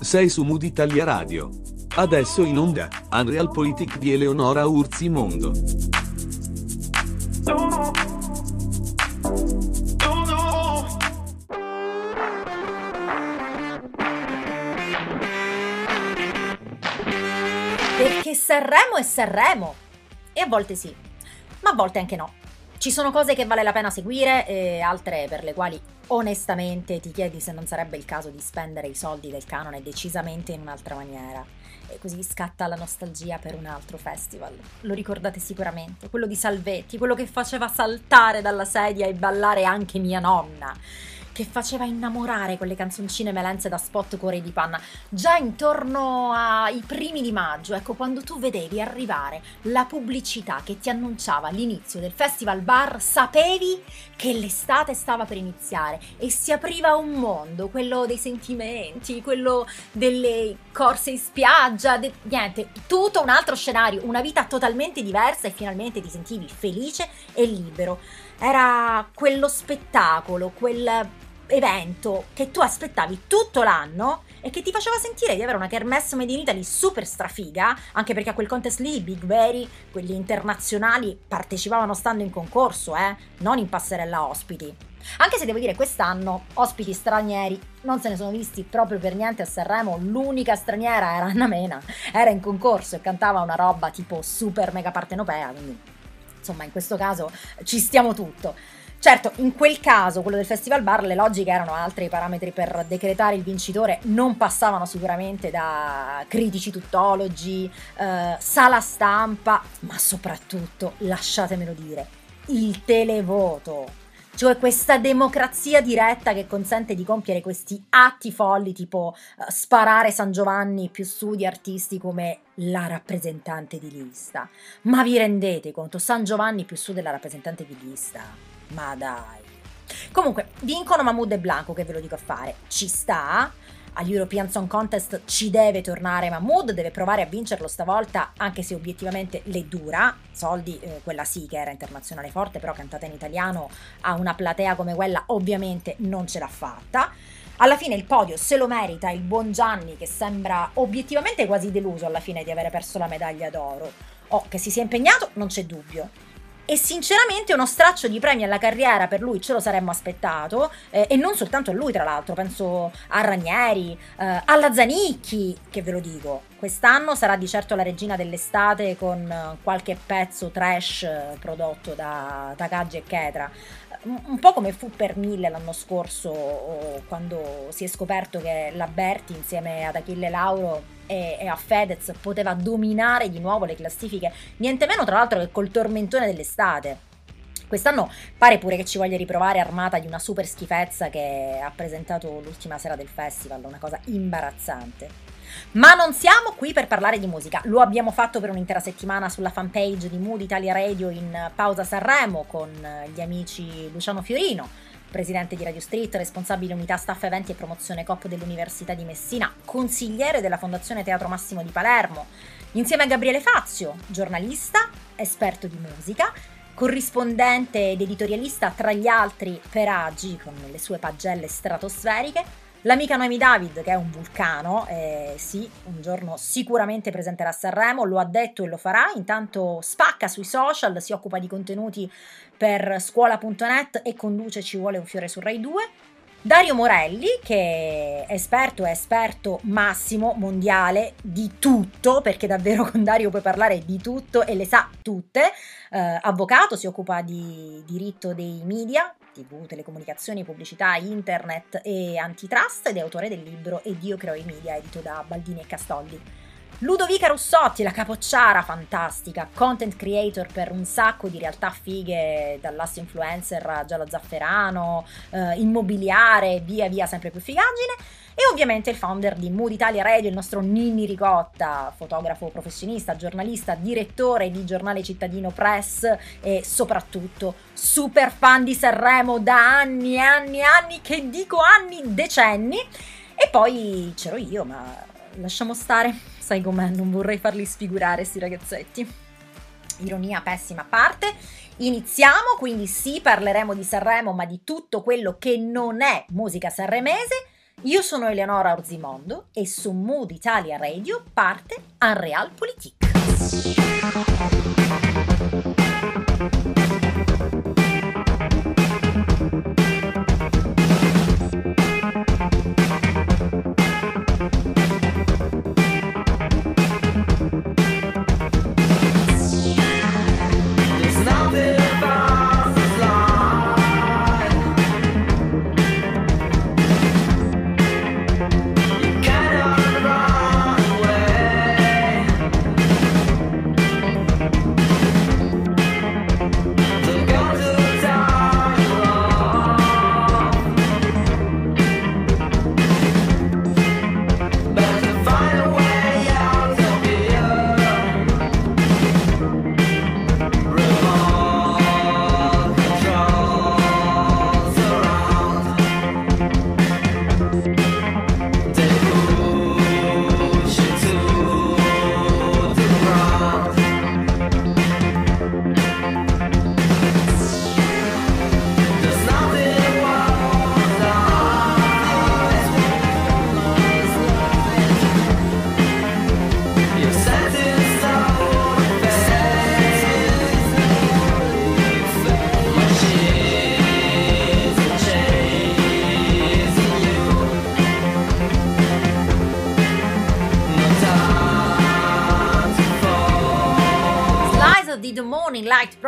Sei su Mood Italia Radio. Adesso in onda, Unreal Politic di Eleonora Urzi Mondo. Perché Sanremo è Sanremo. E a volte sì, ma a volte anche no. Ci sono cose che vale la pena seguire e altre per le quali onestamente ti chiedi se non sarebbe il caso di spendere i soldi del canone decisamente in un'altra maniera. E così scatta la nostalgia per un altro festival. Lo ricordate sicuramente, quello di Salvetti, quello che faceva saltare dalla sedia e ballare anche mia nonna che faceva innamorare quelle canzoncine melenze da spot cuore di panna. Già intorno ai primi di maggio, ecco, quando tu vedevi arrivare la pubblicità che ti annunciava l'inizio del Festival Bar, sapevi che l'estate stava per iniziare e si apriva un mondo, quello dei sentimenti, quello delle corse in spiaggia, de- niente, tutto un altro scenario, una vita totalmente diversa e finalmente ti sentivi felice e libero. Era quello spettacolo, quel evento che tu aspettavi tutto l'anno e che ti faceva sentire di avere una kermesse made in Italy super strafiga, anche perché a quel contest lì i Big Veri, quelli internazionali, partecipavano stando in concorso, eh, non in passerella ospiti. Anche se devo dire quest'anno ospiti stranieri non se ne sono visti proprio per niente a Sanremo, l'unica straniera era Anna Mena, era in concorso e cantava una roba tipo super mega partenopea, quindi insomma in questo caso ci stiamo tutto. Certo, in quel caso, quello del Festival Bar, le logiche erano altre, i parametri per decretare il vincitore non passavano sicuramente da critici tuttologi, eh, sala stampa, ma soprattutto, lasciatemelo dire, il televoto. Cioè questa democrazia diretta che consente di compiere questi atti folli tipo uh, sparare San Giovanni più su di artisti come la rappresentante di lista. Ma vi rendete conto? San Giovanni più su della rappresentante di lista? Ma dai. Comunque, vincono Mahmoud e Blanco, che ve lo dico a fare. Ci sta. Agli European Song Contest ci deve tornare Mahmood, deve provare a vincerlo stavolta, anche se obiettivamente le dura. Soldi, eh, quella sì che era internazionale forte, però cantata in italiano a una platea come quella ovviamente non ce l'ha fatta. Alla fine il podio se lo merita il buon Gianni che sembra obiettivamente quasi deluso alla fine di avere perso la medaglia d'oro. Oh, che si sia impegnato, non c'è dubbio e sinceramente uno straccio di premi alla carriera per lui ce lo saremmo aspettato eh, e non soltanto a lui tra l'altro, penso a Ranieri, eh, alla Zanicchi, che ve lo dico, quest'anno sarà di certo la regina dell'estate con qualche pezzo trash prodotto da Takagi e Ketra. Un po' come fu per Mille l'anno scorso, quando si è scoperto che la Berti insieme ad Achille Lauro e, e, a Fedez poteva dominare di nuovo le classifiche, niente meno tra l'altro che col tormentone dell'estate. Quest'anno pare pure che ci voglia riprovare armata di una super schifezza che ha presentato l'ultima sera del festival, una cosa imbarazzante. Ma non siamo qui per parlare di musica, lo abbiamo fatto per un'intera settimana sulla fanpage di Mood Italia Radio in pausa Sanremo con gli amici Luciano Fiorino, presidente di Radio Street, responsabile unità staff eventi e promozione COP dell'Università di Messina, consigliere della Fondazione Teatro Massimo di Palermo, insieme a Gabriele Fazio, giornalista, esperto di musica, corrispondente ed editorialista tra gli altri per Agi con le sue pagelle stratosferiche, L'amica Noemi David, che è un vulcano, eh, sì, un giorno sicuramente presenterà a Sanremo, lo ha detto e lo farà. Intanto spacca sui social, si occupa di contenuti per scuola.net e conduce Ci vuole un fiore su Rai 2. Dario Morelli, che è esperto, è esperto massimo mondiale di tutto, perché davvero con Dario puoi parlare di tutto e le sa tutte. Eh, avvocato, si occupa di diritto dei media, TV, telecomunicazioni, pubblicità, internet e antitrust ed è autore del libro Ed io creo i media, edito da Baldini e Castoldi. Ludovica Russotti, la capocciara fantastica, content creator per un sacco di realtà fighe, dall'asso influencer a Giallo Zafferano, eh, immobiliare, via via sempre più figaggine. E ovviamente il founder di Mood Italia Radio, il nostro Nini Ricotta, fotografo professionista, giornalista, direttore di giornale cittadino Press e soprattutto super fan di Sanremo da anni e anni e anni, che dico anni, decenni. E poi c'ero io, ma lasciamo stare, sai com'è, non vorrei farli sfigurare sti ragazzetti. Ironia pessima a parte, Iniziamo, quindi sì, parleremo di Sanremo, ma di tutto quello che non è musica sanremese. Io sono Eleonora Orzimondo e su Mood Italia Radio parte Unreal Politique.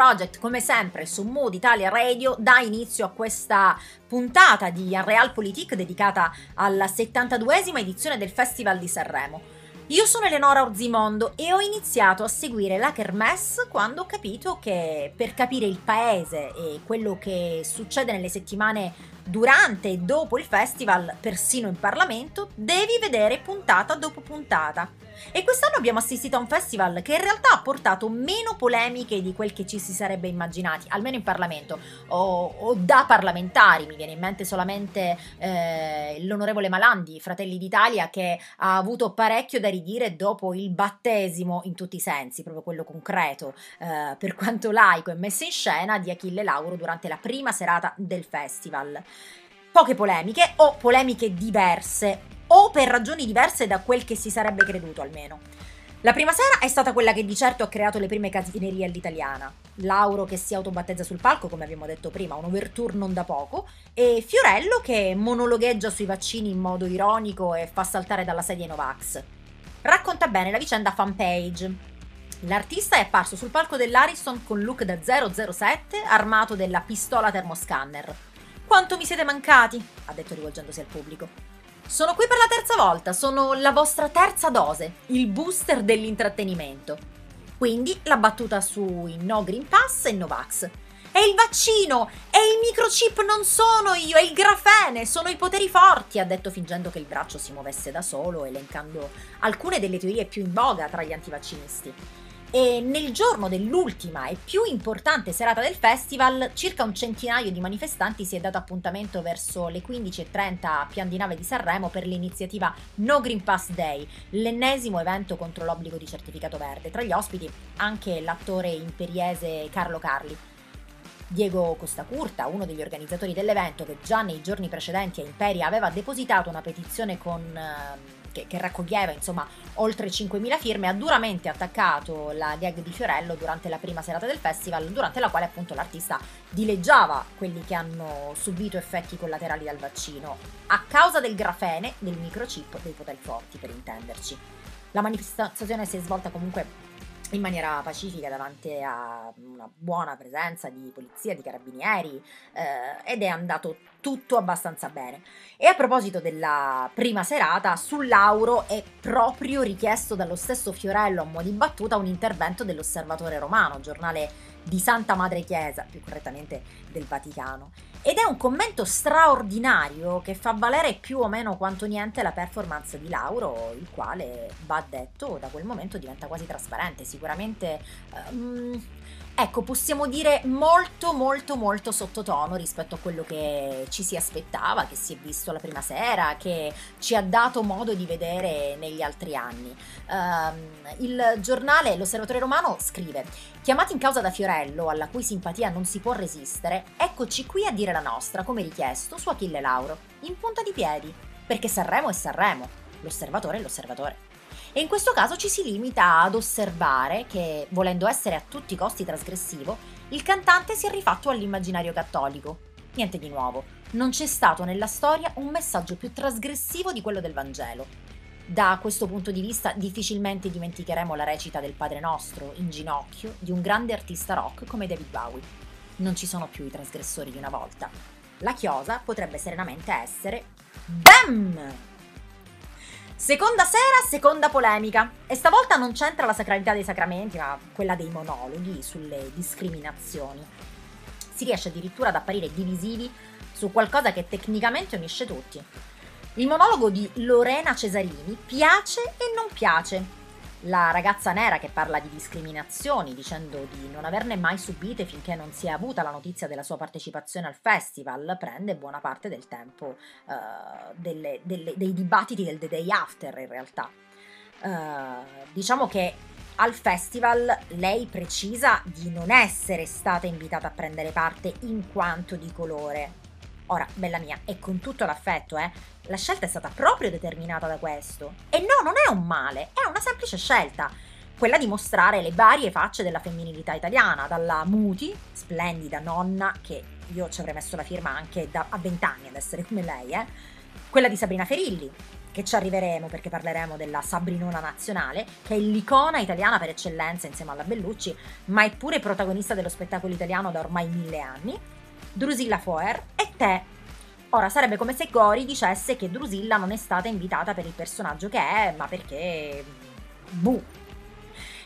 Project, come sempre su Mood Italia Radio, dà inizio a questa puntata di Unreal Politique dedicata alla 72esima edizione del Festival di Sanremo. Io sono Eleonora Orzimondo e ho iniziato a seguire la Kermesse quando ho capito che per capire il paese e quello che succede nelle settimane durante e dopo il festival, persino in Parlamento, devi vedere puntata dopo puntata. E quest'anno abbiamo assistito a un festival che in realtà ha portato meno polemiche di quel che ci si sarebbe immaginati, almeno in Parlamento, o, o da parlamentari. Mi viene in mente solamente eh, l'onorevole Malandi, Fratelli d'Italia, che ha avuto parecchio da ridire dopo il battesimo in tutti i sensi, proprio quello concreto, eh, per quanto laico e messo in scena, di Achille Lauro durante la prima serata del festival. Poche polemiche o polemiche diverse o per ragioni diverse da quel che si sarebbe creduto almeno. La prima sera è stata quella che di certo ha creato le prime casinerie all'italiana. Lauro che si autobattezza sul palco, come abbiamo detto prima, un overture non da poco, e Fiorello che monologheggia sui vaccini in modo ironico e fa saltare dalla sedia i Novax. Racconta bene la vicenda fanpage. L'artista è apparso sul palco dell'Ariston con look da 007 armato della pistola termoscanner. Quanto mi siete mancati? ha detto rivolgendosi al pubblico. Sono qui per la terza volta, sono la vostra terza dose, il booster dell'intrattenimento. Quindi la battuta sui no Green Pass e Novax. È il vaccino! È il microchip, non sono io, è il grafene, sono i poteri forti, ha detto fingendo che il braccio si muovesse da solo, elencando alcune delle teorie più in voga tra gli antivaccinisti. E nel giorno dell'ultima e più importante serata del festival, circa un centinaio di manifestanti si è dato appuntamento verso le 15.30 a Pian di Nave di Sanremo per l'iniziativa No Green Pass Day, l'ennesimo evento contro l'obbligo di certificato verde. Tra gli ospiti anche l'attore imperiese Carlo Carli. Diego Costacurta, uno degli organizzatori dell'evento, che già nei giorni precedenti a Imperia aveva depositato una petizione con eh, che, che raccoglieva insomma oltre 5.000 firme, ha duramente attaccato la gag di Fiorello durante la prima serata del festival, durante la quale appunto l'artista dileggiava quelli che hanno subito effetti collaterali dal vaccino, a causa del grafene, del microchip, dei poteri forti per intenderci. La manifestazione si è svolta comunque in maniera pacifica davanti a una buona presenza di polizia, di carabinieri eh, ed è andato tutto abbastanza bene. E a proposito della prima serata, sull'Auro è proprio richiesto dallo stesso Fiorello a mo' di battuta un intervento dell'Osservatore Romano, giornale di Santa Madre Chiesa, più correttamente del Vaticano. Ed è un commento straordinario che fa valere più o meno quanto niente la performance di Lauro, il quale, va detto, da quel momento diventa quasi trasparente. Sicuramente um, ecco, possiamo dire molto molto molto sottotono rispetto a quello che ci si aspettava, che si è visto la prima sera, che ci ha dato modo di vedere negli altri anni. Um, il giornale L'Osservatore Romano scrive: Chiamati in causa da Fiorello, alla cui simpatia non si può resistere, eccoci qui a dire la nostra, come richiesto, su Achille Lauro, in punta di piedi, perché Sanremo è Sanremo, l'osservatore è l'osservatore. E in questo caso ci si limita ad osservare che, volendo essere a tutti i costi trasgressivo, il cantante si è rifatto all'immaginario cattolico. Niente di nuovo, non c'è stato nella storia un messaggio più trasgressivo di quello del Vangelo. Da questo punto di vista difficilmente dimenticheremo la recita del Padre Nostro in ginocchio di un grande artista rock come David Bowie. Non ci sono più i trasgressori di una volta. La chiosa potrebbe serenamente essere BAM! Seconda sera, seconda polemica. E stavolta non c'entra la sacralità dei sacramenti, ma quella dei monologhi sulle discriminazioni. Si riesce addirittura ad apparire divisivi su qualcosa che tecnicamente unisce tutti. Il monologo di Lorena Cesarini piace e non piace, la ragazza nera che parla di discriminazioni dicendo di non averne mai subite finché non si è avuta la notizia della sua partecipazione al festival prende buona parte del tempo uh, delle, delle, dei dibattiti del The Day After in realtà. Uh, diciamo che al festival lei precisa di non essere stata invitata a prendere parte in quanto di colore. Ora, bella mia, e con tutto l'affetto, eh, la scelta è stata proprio determinata da questo. E no, non è un male, è una semplice scelta. Quella di mostrare le varie facce della femminilità italiana, dalla Muti, splendida nonna, che io ci avrei messo la firma anche da, a vent'anni ad essere come lei, eh. Quella di Sabrina Ferilli, che ci arriveremo perché parleremo della Sabrinona nazionale, che è l'icona italiana per eccellenza insieme alla Bellucci, ma è pure protagonista dello spettacolo italiano da ormai mille anni. Drusilla Foer e te, Ora sarebbe come se Gori dicesse che Drusilla non è stata invitata per il personaggio che è, ma perché... Buh.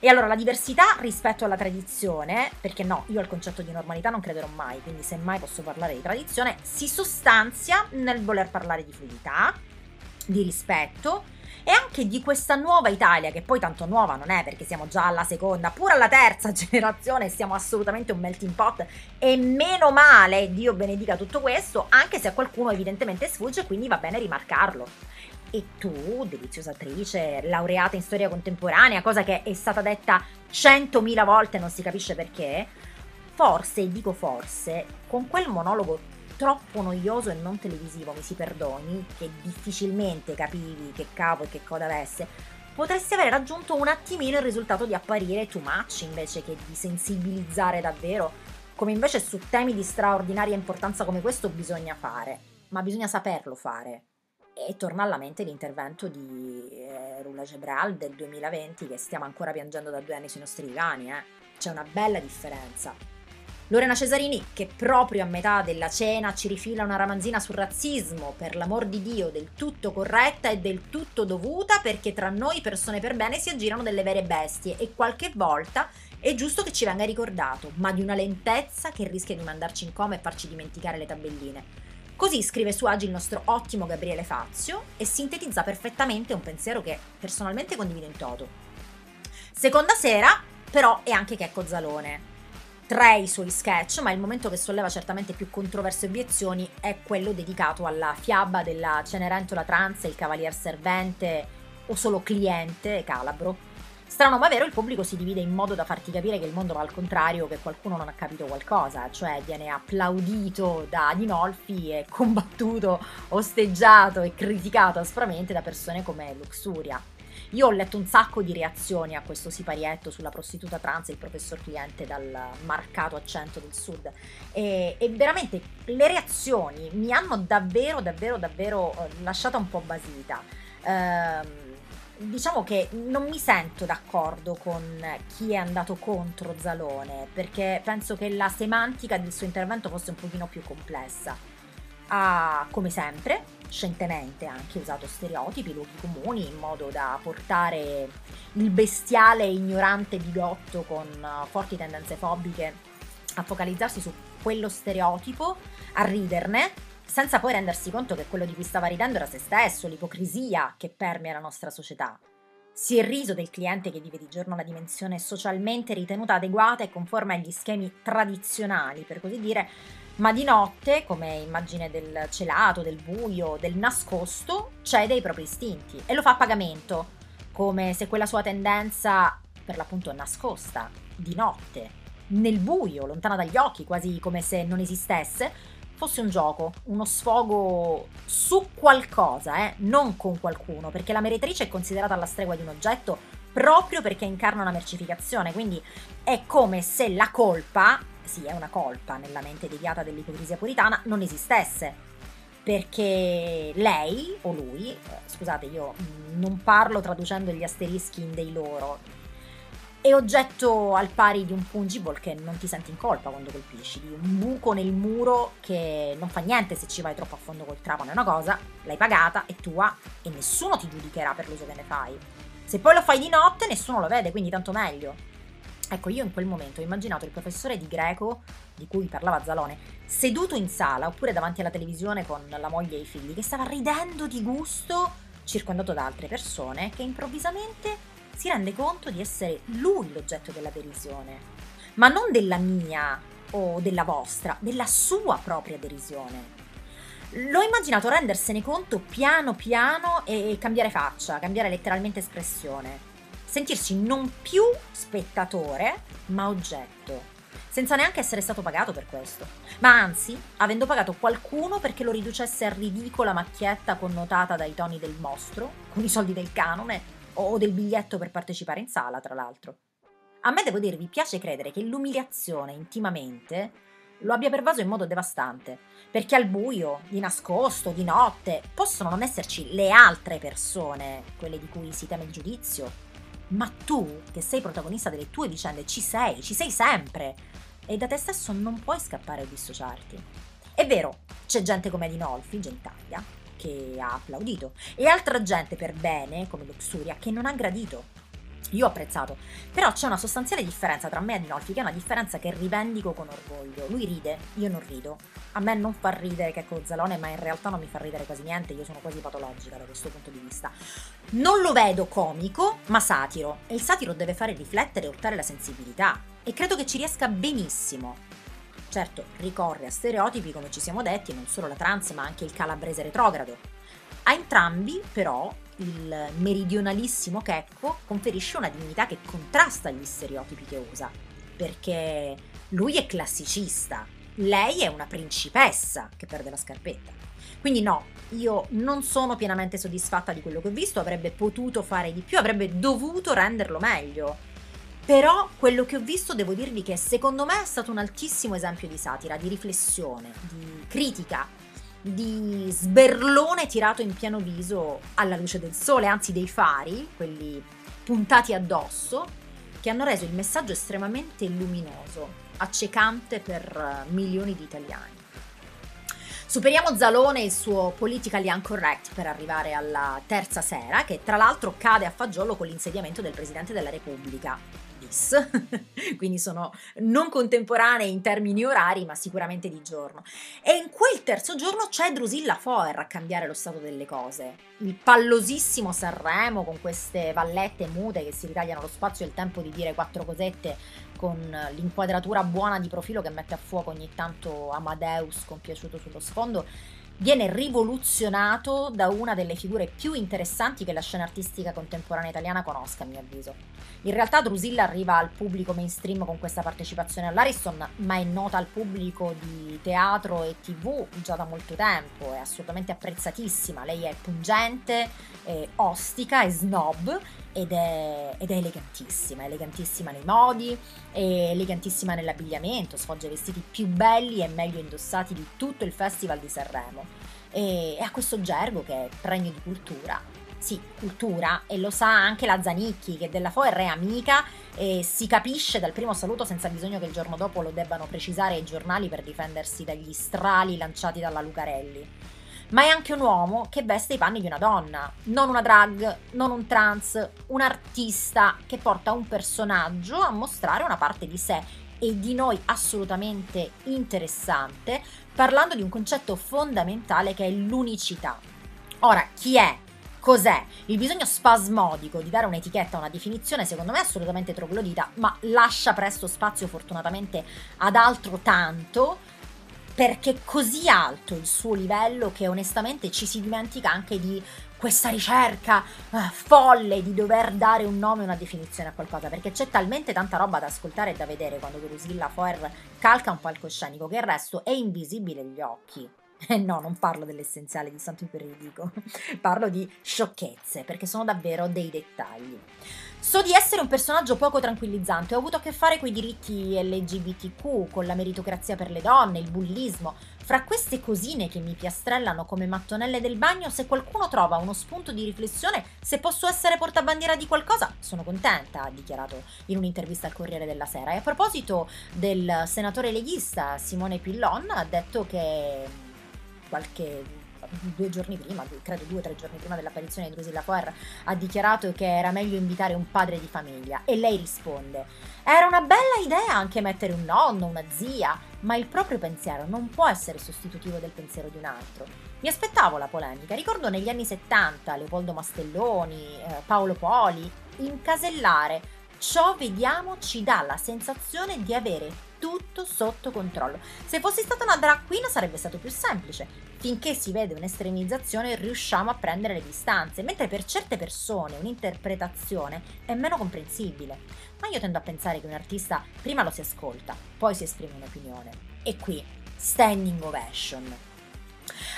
E allora la diversità rispetto alla tradizione, perché no, io al concetto di normalità non crederò mai, quindi se mai posso parlare di tradizione, si sostanzia nel voler parlare di fluidità, di rispetto e anche di questa nuova Italia, che poi tanto nuova non è perché siamo già alla seconda, pure alla terza generazione, siamo assolutamente un melting pot e meno male, Dio benedica tutto questo, anche se a qualcuno evidentemente sfugge, quindi va bene rimarcarlo. E tu, deliziosa attrice, laureata in storia contemporanea, cosa che è stata detta centomila volte, non si capisce perché, forse, e dico forse, con quel monologo troppo noioso e non televisivo, mi si perdoni, che difficilmente capivi che capo e che coda avesse, potresti aver raggiunto un attimino il risultato di apparire too much invece che di sensibilizzare davvero, come invece su temi di straordinaria importanza come questo bisogna fare, ma bisogna saperlo fare. E torna alla mente l'intervento di eh, Rula Gebral del 2020 che stiamo ancora piangendo da due anni sui nostri divani, eh. C'è una bella differenza. Lorena Cesarini, che proprio a metà della cena ci rifila una ramanzina sul razzismo, per l'amor di Dio, del tutto corretta e del tutto dovuta, perché tra noi persone per bene si aggirano delle vere bestie e qualche volta è giusto che ci venga ricordato, ma di una lentezza che rischia di mandarci in coma e farci dimenticare le tabelline. Così scrive su Agi il nostro ottimo Gabriele Fazio e sintetizza perfettamente un pensiero che personalmente condivido in toto. Seconda sera, però, è anche Checco Zalone tre i suoi sketch, ma il momento che solleva certamente più controverse e obiezioni è quello dedicato alla fiaba della Cenerentola trans il cavalier servente o solo cliente calabro. Strano ma vero, il pubblico si divide in modo da farti capire che il mondo va al contrario, che qualcuno non ha capito qualcosa, cioè viene applaudito da Dinolfi e combattuto, osteggiato e criticato aspramente da persone come Luxuria. Io ho letto un sacco di reazioni a questo siparietto sulla prostituta trans e il professor cliente dal marcato accento del sud e, e veramente le reazioni mi hanno davvero, davvero, davvero eh, lasciata un po' basita. Ehm, diciamo che non mi sento d'accordo con chi è andato contro Zalone, perché penso che la semantica del suo intervento fosse un pochino più complessa. Ha, come sempre, scientemente anche usato stereotipi, luoghi comuni, in modo da portare il bestiale ignorante bigotto con uh, forti tendenze fobiche a focalizzarsi su quello stereotipo, a riderne, senza poi rendersi conto che quello di cui stava ridendo era se stesso, l'ipocrisia che permea la nostra società. Si è riso del cliente che vive di giorno la dimensione socialmente ritenuta adeguata e conforme agli schemi tradizionali, per così dire, ma di notte, come immagine del celato, del buio, del nascosto, cede ai propri istinti e lo fa a pagamento, come se quella sua tendenza, per l'appunto nascosta, di notte, nel buio, lontana dagli occhi, quasi come se non esistesse, fosse un gioco, uno sfogo su qualcosa, eh? non con qualcuno, perché la meretrice è considerata alla stregua di un oggetto proprio perché incarna una mercificazione, quindi è come se la colpa, sì è una colpa nella mente deviata dell'ipocrisia puritana, non esistesse, perché lei o lui, eh, scusate io non parlo traducendo gli asterischi in dei loro, è oggetto al pari di un pungible che non ti senti in colpa quando colpisci, di un buco nel muro che non fa niente se ci vai troppo a fondo col trapano, è una cosa, l'hai pagata, è tua e nessuno ti giudicherà per l'uso che ne fai. Se poi lo fai di notte nessuno lo vede, quindi tanto meglio. Ecco, io in quel momento ho immaginato il professore di greco, di cui parlava Zalone, seduto in sala oppure davanti alla televisione con la moglie e i figli, che stava ridendo di gusto, circondato da altre persone, che improvvisamente si rende conto di essere lui l'oggetto della derisione, ma non della mia o della vostra, della sua propria derisione. L'ho immaginato rendersene conto piano piano e cambiare faccia, cambiare letteralmente espressione. Sentirsi non più spettatore, ma oggetto, senza neanche essere stato pagato per questo, ma anzi, avendo pagato qualcuno perché lo riducesse a ridicola macchietta connotata dai toni del mostro, con i soldi del canone, o del biglietto per partecipare in sala, tra l'altro. A me devo dirvi, piace credere che l'umiliazione intimamente lo abbia pervaso in modo devastante, perché al buio, di nascosto, di notte, possono non esserci le altre persone, quelle di cui si teme il giudizio, ma tu, che sei protagonista delle tue vicende, ci sei, ci sei sempre, e da te stesso non puoi scappare o dissociarti. È vero, c'è gente come Adinolfi, Gentaglia, che ha applaudito e altra gente per bene, come Luxuria, che non ha gradito. Io ho apprezzato, però c'è una sostanziale differenza tra me e Adinolfi, che è una differenza che rivendico con orgoglio. Lui ride, io non rido. A me non fa ridere che è Cozzalone, ma in realtà non mi fa ridere quasi niente, io sono quasi patologica da questo punto di vista. Non lo vedo comico, ma satiro, e il satiro deve fare riflettere e urtare la sensibilità, e credo che ci riesca benissimo. Certo, ricorre a stereotipi come ci siamo detti, non solo la trans ma anche il calabrese retrogrado. A entrambi, però, il meridionalissimo Checco conferisce una dignità che contrasta gli stereotipi che usa, perché lui è classicista, lei è una principessa che perde la scarpetta. Quindi no, io non sono pienamente soddisfatta di quello che ho visto, avrebbe potuto fare di più, avrebbe dovuto renderlo meglio. Però quello che ho visto devo dirvi che secondo me è stato un altissimo esempio di satira, di riflessione, di critica, di sberlone tirato in pieno viso alla luce del sole, anzi dei fari, quelli puntati addosso, che hanno reso il messaggio estremamente luminoso, accecante per milioni di italiani. Superiamo Zalone e il suo politically incorrect per arrivare alla terza sera, che tra l'altro cade a fagiolo con l'insediamento del Presidente della Repubblica, bis, quindi sono non contemporanei in termini orari, ma sicuramente di giorno. E in quel terzo giorno c'è Drusilla Foer a cambiare lo stato delle cose. Il pallosissimo Sanremo con queste vallette mute che si ritagliano lo spazio e il tempo di dire quattro cosette con l'inquadratura buona di profilo che mette a fuoco ogni tanto Amadeus compiaciuto sullo sfondo viene rivoluzionato da una delle figure più interessanti che la scena artistica contemporanea italiana conosca, a mio avviso. In realtà Drusilla arriva al pubblico mainstream con questa partecipazione all'Ariston, ma è nota al pubblico di teatro e tv già da molto tempo, è assolutamente apprezzatissima, lei è pungente, è ostica, è snob ed è, ed è elegantissima, elegantissima nei modi, è elegantissima nell'abbigliamento, sfoggia vestiti più belli e meglio indossati di tutto il Festival di Sanremo. E, ha questo gergo che è pregno di cultura, sì, cultura, e lo sa anche la Zanicchi, che della Foer è amica e si capisce dal primo saluto senza bisogno che il giorno dopo lo debbano precisare i giornali per difendersi dagli strali lanciati dalla Lucarelli. Ma è anche un uomo che veste i panni di una donna, non una drag, non un trans, un artista che porta un personaggio a mostrare una parte di sé e di noi assolutamente interessante, parlando di un concetto fondamentale che è l'unicità. Ora, chi è cos'è? Il bisogno spasmodico di dare un'etichetta, una definizione, secondo me è assolutamente troglodita, ma lascia presto spazio fortunatamente ad altro tanto perché è così alto il suo livello che onestamente ci si dimentica anche di questa ricerca uh, folle di dover dare un nome e una definizione a qualcosa, perché c'è talmente tanta roba da ascoltare e da vedere quando Drusilla Foer calca un palcoscenico che il resto è invisibile agli occhi. Eh no, non parlo dell'essenziale di Santo Iperidico, parlo di sciocchezze, perché sono davvero dei dettagli. So di essere un personaggio poco tranquillizzante, ho avuto a che fare con i diritti LGBTQ, con la meritocrazia per le donne, il bullismo. Fra queste cosine che mi piastrellano come mattonelle del bagno, se qualcuno trova uno spunto di riflessione, se posso essere portabandiera di qualcosa, sono contenta, ha dichiarato in un'intervista al Corriere della Sera. E a proposito del senatore leghista Simone Pillon, ha detto che qualche due giorni prima, credo due o tre giorni prima dell'apparizione di Drusilla Foer, ha dichiarato che era meglio invitare un padre di famiglia e lei risponde: Era una bella idea anche mettere un nonno, una zia, ma il proprio pensiero non può essere sostitutivo del pensiero di un altro. Mi aspettavo la polemica, ricordo negli anni 70 Leopoldo Mastelloni, eh, Paolo Poli, incasellare ciò vediamo ci dà la sensazione di avere tutto sotto controllo. Se fossi stata una drag queen sarebbe stato più semplice. Finché si vede un'estremizzazione riusciamo a prendere le distanze, mentre per certe persone un'interpretazione è meno comprensibile. Ma io tendo a pensare che un artista prima lo si ascolta, poi si esprime un'opinione. E qui, standing ovation.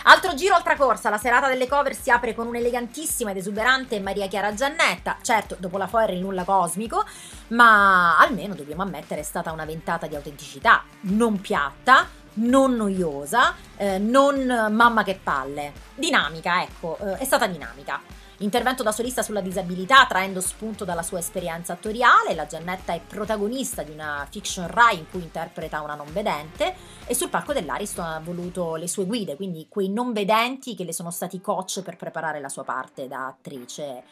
Altro giro, altra corsa, la serata delle cover si apre con un'elegantissima ed esuberante Maria Chiara Giannetta, certo dopo la Foer il nulla cosmico, ma almeno dobbiamo ammettere è stata una ventata di autenticità, non piatta, non noiosa, eh, non mamma che palle, dinamica, ecco, eh, è stata dinamica. Intervento da solista sulla disabilità, traendo spunto dalla sua esperienza attoriale, la Giannetta è protagonista di una fiction Rai in cui interpreta una non vedente e sul palco dell'Ariston ha voluto le sue guide, quindi quei non vedenti che le sono stati coach per preparare la sua parte da attrice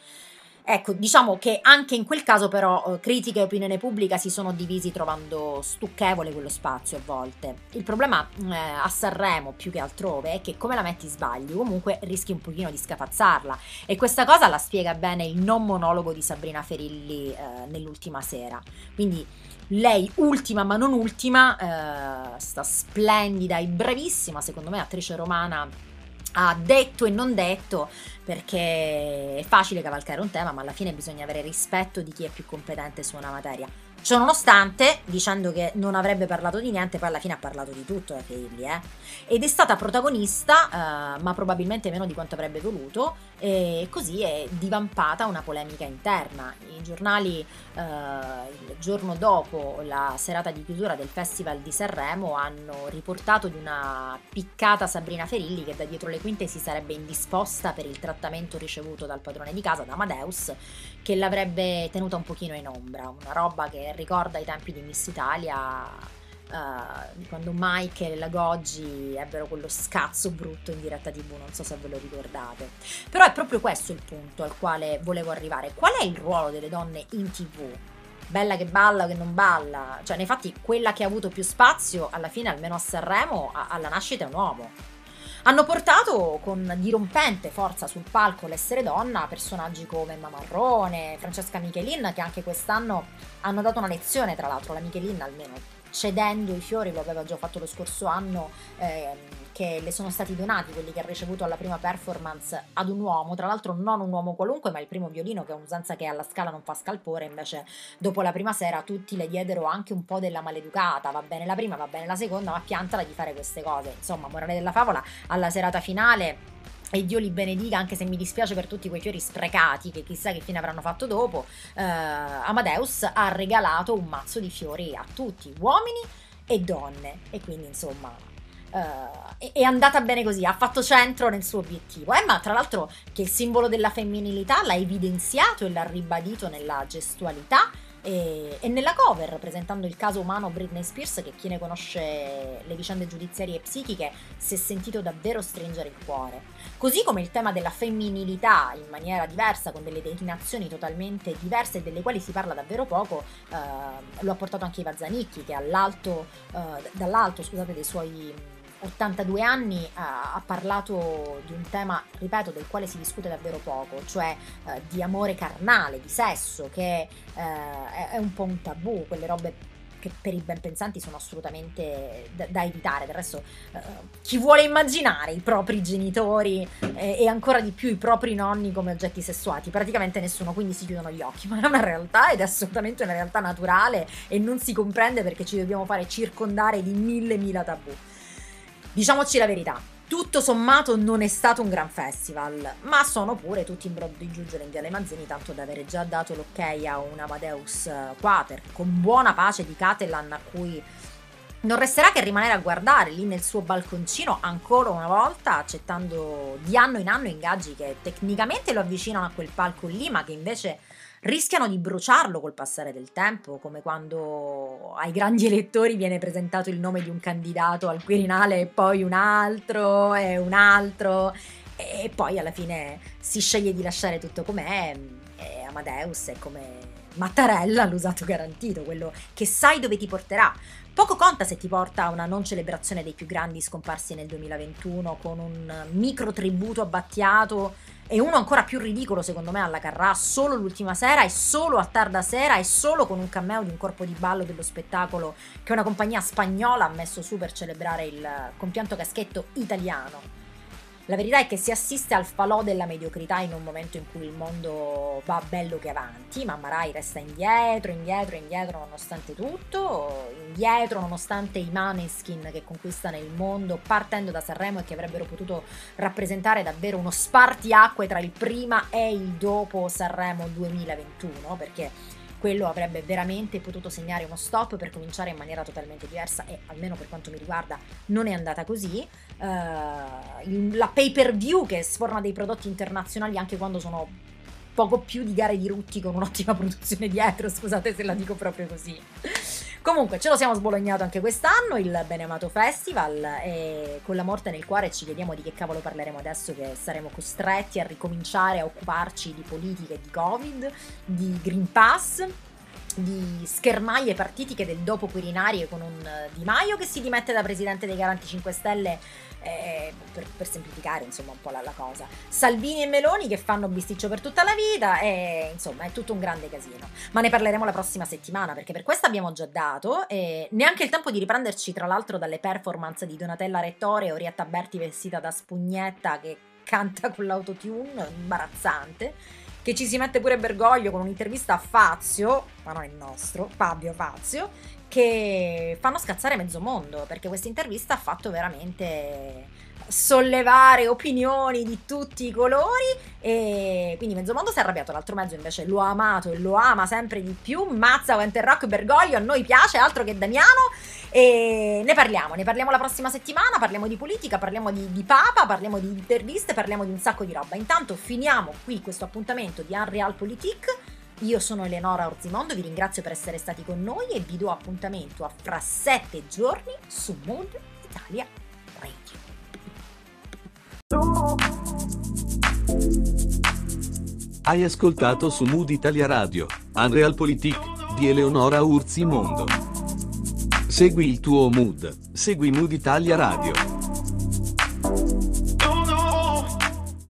Ecco, diciamo che anche in quel caso però eh, critica e opinione pubblica si sono divisi trovando stucchevole quello spazio a volte. Il problema eh, a Sanremo più che altrove è che come la metti sbagli comunque rischi un pochino di scafazzarla e questa cosa la spiega bene il non monologo di Sabrina Ferilli eh, nell'ultima sera. Quindi lei ultima ma non ultima, eh, sta splendida e bravissima secondo me attrice romana ha detto e non detto perché è facile cavalcare un tema ma alla fine bisogna avere rispetto di chi è più competente su una materia Ciononostante, dicendo che non avrebbe parlato di niente, poi alla fine ha parlato di tutto la Feilli, eh? Ed è stata protagonista, eh, ma probabilmente meno di quanto avrebbe voluto, e così è divampata una polemica interna. I giornali, eh, il giorno dopo la serata di chiusura del Festival di Sanremo, hanno riportato di una piccata Sabrina Ferilli che da dietro le quinte si sarebbe indisposta per il trattamento ricevuto dal padrone di casa, da Amadeus, che l'avrebbe tenuta un pochino in ombra, una roba che ricorda i tempi di Miss Italia, Uh, quando Mike e la Goggi ebbero quello scazzo brutto in diretta tv, non so se ve lo ricordate. Però è proprio questo il punto al quale volevo arrivare. Qual è il ruolo delle donne in tv? Bella che balla o che non balla? Cioè, nei fatti, quella che ha avuto più spazio, alla fine, almeno a Sanremo, alla nascita è un uomo hanno portato con dirompente forza sul palco l'essere donna personaggi come Emma Marrone, Francesca Michelin, che anche quest'anno hanno dato una lezione, tra l'altro, la Michelin almeno cedendo i fiori, lo aveva già fatto lo scorso anno, eh, che le sono stati donati, quelli che ha ricevuto alla prima performance, ad un uomo, tra l'altro non un uomo qualunque, ma il primo violino, che è un'usanza che alla scala non fa scalpore, invece dopo la prima sera tutti le diedero anche un po' della maleducata, va bene la prima, va bene la seconda, ma piantala di fare queste cose. Insomma, morale della favola, alla serata finale e Dio li benedica, anche se mi dispiace per tutti quei fiori sprecati che chissà che fine avranno fatto dopo, eh, Amadeus ha regalato un mazzo di fiori a tutti, uomini e donne. E quindi insomma Uh, è andata bene così, ha fatto centro nel suo obiettivo. Emma, tra l'altro, che il simbolo della femminilità l'ha evidenziato e l'ha ribadito nella gestualità e, e, nella cover, presentando il caso umano Britney Spears, che chi ne conosce le vicende giudiziarie e psichiche si è sentito davvero stringere il cuore. Così come il tema della femminilità in maniera diversa, con delle declinazioni totalmente diverse e delle quali si parla davvero poco, eh, lo ha portato anche Iva Zanicchi, che eh, dall'alto scusate, dei suoi 82 anni ha, ha, parlato di un tema, ripeto, del quale si discute davvero poco, cioè eh, di amore carnale, di sesso, che eh, è un po' un tabù, quelle robe che per i ben pensanti sono assolutamente da, da evitare. Del resto, eh, chi vuole immaginare i propri genitori eh, e ancora di più i propri nonni come oggetti sessuati? Praticamente nessuno, quindi si chiudono gli occhi. Ma è una realtà ed è assolutamente una realtà naturale e non si comprende perché ci dobbiamo fare circondare di mille mila tabù. Diciamoci la verità, tutto sommato non è stato un gran festival, ma sono pure tutti in brodo di giuggiole in Viale Manzini, tanto da avere già dato l'ok a un Amadeus Quater, con buona pace di Catalan a cui non resterà che rimanere a guardare lì nel suo balconcino ancora una volta, accettando di anno in anno ingaggi che tecnicamente lo avvicinano a quel palco lì, ma che invece rischiano di bruciarlo col passare del tempo, come quando ai grandi elettori viene presentato il nome di un candidato al Quirinale e poi un altro e un altro e poi alla fine si sceglie di lasciare tutto com'è e Amadeus è come Mattarella l'usato garantito, quello che sai dove ti porterà. Poco conta se ti porta a una non celebrazione dei più grandi scomparsi nel 2021 con un micro tributo abbattiato e uno ancora più ridicolo secondo me alla Carrà, solo l'ultima sera e solo a tarda sera e solo con un cameo di un corpo di ballo dello spettacolo che una compagnia spagnola ha messo su per celebrare il compianto caschetto italiano. La verità è che si assiste al falò della mediocrità in un momento in cui il mondo va bello che avanti, ma Marai resta indietro, indietro, indietro nonostante tutto, indietro nonostante i maneskin che conquistano il mondo partendo da Sanremo e che avrebbero potuto rappresentare davvero uno spartiacque tra il prima e il dopo Sanremo 2021, perché quello avrebbe veramente potuto segnare uno stop per cominciare in maniera totalmente diversa e almeno per quanto mi riguarda non è andata così. Uh, la pay per view che sforna dei prodotti internazionali anche quando sono poco più di gare di rutti con un'ottima produzione dietro, scusate se la dico proprio così. Comunque, ce lo siamo sbolognato anche quest'anno, il Beneamato Festival, e con la morte nel cuore ci chiediamo di che cavolo parleremo adesso che saremo costretti a ricominciare a occuparci di politica e di Covid, di Green Pass, di schermaglie partitiche del dopo Quirinari con un Di Maio che si dimette da presidente dei Garanti 5 Stelle eh, per, per, semplificare insomma un po' la, la, cosa. Salvini e Meloni che fanno bisticcio per tutta la vita e insomma è tutto un grande casino. Ma ne parleremo la prossima settimana perché per questo abbiamo già dato e neanche il tempo di riprenderci tra l'altro dalle performance di Donatella Rettore e Orietta Berti vestita da spugnetta che canta con l'autotune, imbarazzante che ci si mette pure Bergoglio con un'intervista a Fazio, ma non il nostro, Fabio Fazio, che fanno scazzare mezzo mondo, perché questa intervista ha fatto veramente sollevare opinioni di tutti i colori e quindi mezzo mondo si è arrabbiato, l'altro mezzo invece lo ha amato e lo ama sempre di più, Mazza, Rock, Bergoglio, a noi piace, altro che Damiano e ne parliamo, ne parliamo la prossima settimana, parliamo di politica, parliamo di, di Papa, parliamo di interviste, parliamo di un sacco di roba. Intanto finiamo qui questo appuntamento di Unreal Politique io sono Eleonora Orzimondo, vi ringrazio per essere stati con noi e vi do appuntamento a fra sette giorni su Mood Italia. Hai ascoltato su Mood Italia Radio, Unreal Politik di Eleonora Urzimondo. Segui il tuo mood, segui Mood Italia Radio.